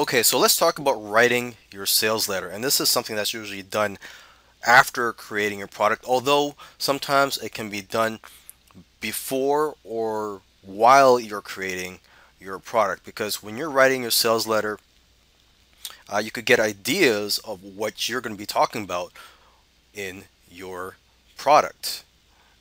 Okay, so let's talk about writing your sales letter. And this is something that's usually done after creating your product, although sometimes it can be done before or while you're creating your product. Because when you're writing your sales letter, uh, you could get ideas of what you're going to be talking about in your product.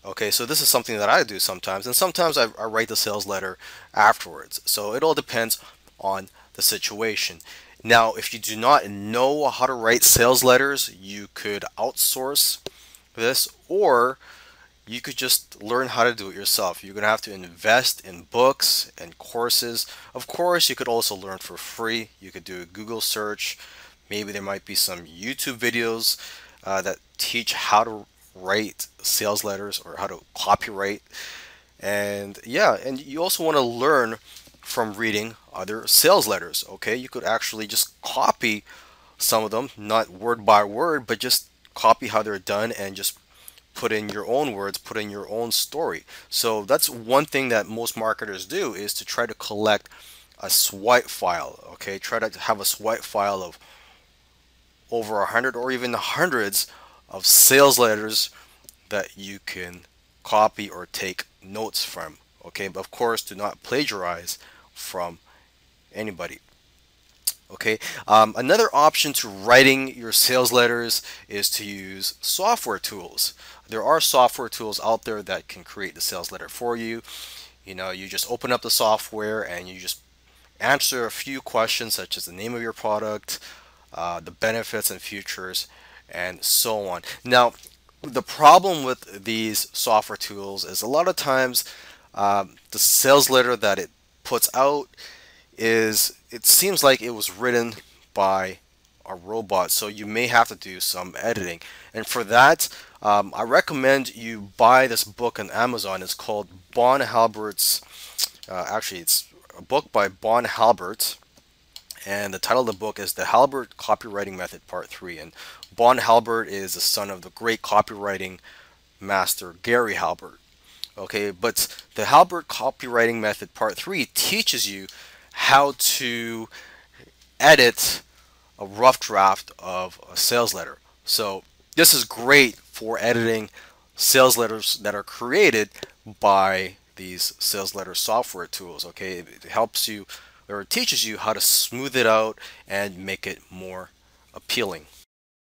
Okay, so this is something that I do sometimes, and sometimes I, I write the sales letter afterwards. So it all depends on the situation. Now, if you do not know how to write sales letters, you could outsource this or you could just learn how to do it yourself. You're going to have to invest in books and courses. Of course, you could also learn for free. You could do a Google search. Maybe there might be some YouTube videos uh, that teach how to write sales letters or how to copyright. And yeah, and you also want to learn from reading other sales letters. Okay, you could actually just copy some of them, not word by word, but just copy how they're done and just put in your own words, put in your own story. So that's one thing that most marketers do is to try to collect a swipe file. Okay, try to have a swipe file of over a hundred or even hundreds of sales letters that you can copy or take notes from. Okay, but of course, do not plagiarize from anybody. Okay, um, another option to writing your sales letters is to use software tools. There are software tools out there that can create the sales letter for you. You know, you just open up the software and you just answer a few questions such as the name of your product, uh, the benefits and features, and so on. Now, the problem with these software tools is a lot of times um, the sales letter that it puts out is it seems like it was written by a robot so you may have to do some editing. And for that um, I recommend you buy this book on Amazon. It's called Bond Halbert's uh, actually it's a book by Bond Halbert and the title of the book is The Halbert Copywriting Method Part 3 and Bond Halbert is the son of the great copywriting master Gary Halbert okay? But the Halbert Copywriting Method Part 3 teaches you how to edit a rough draft of a sales letter. So this is great for editing sales letters that are created by these sales letter software tools okay? It helps you or it teaches you how to smooth it out and make it more appealing.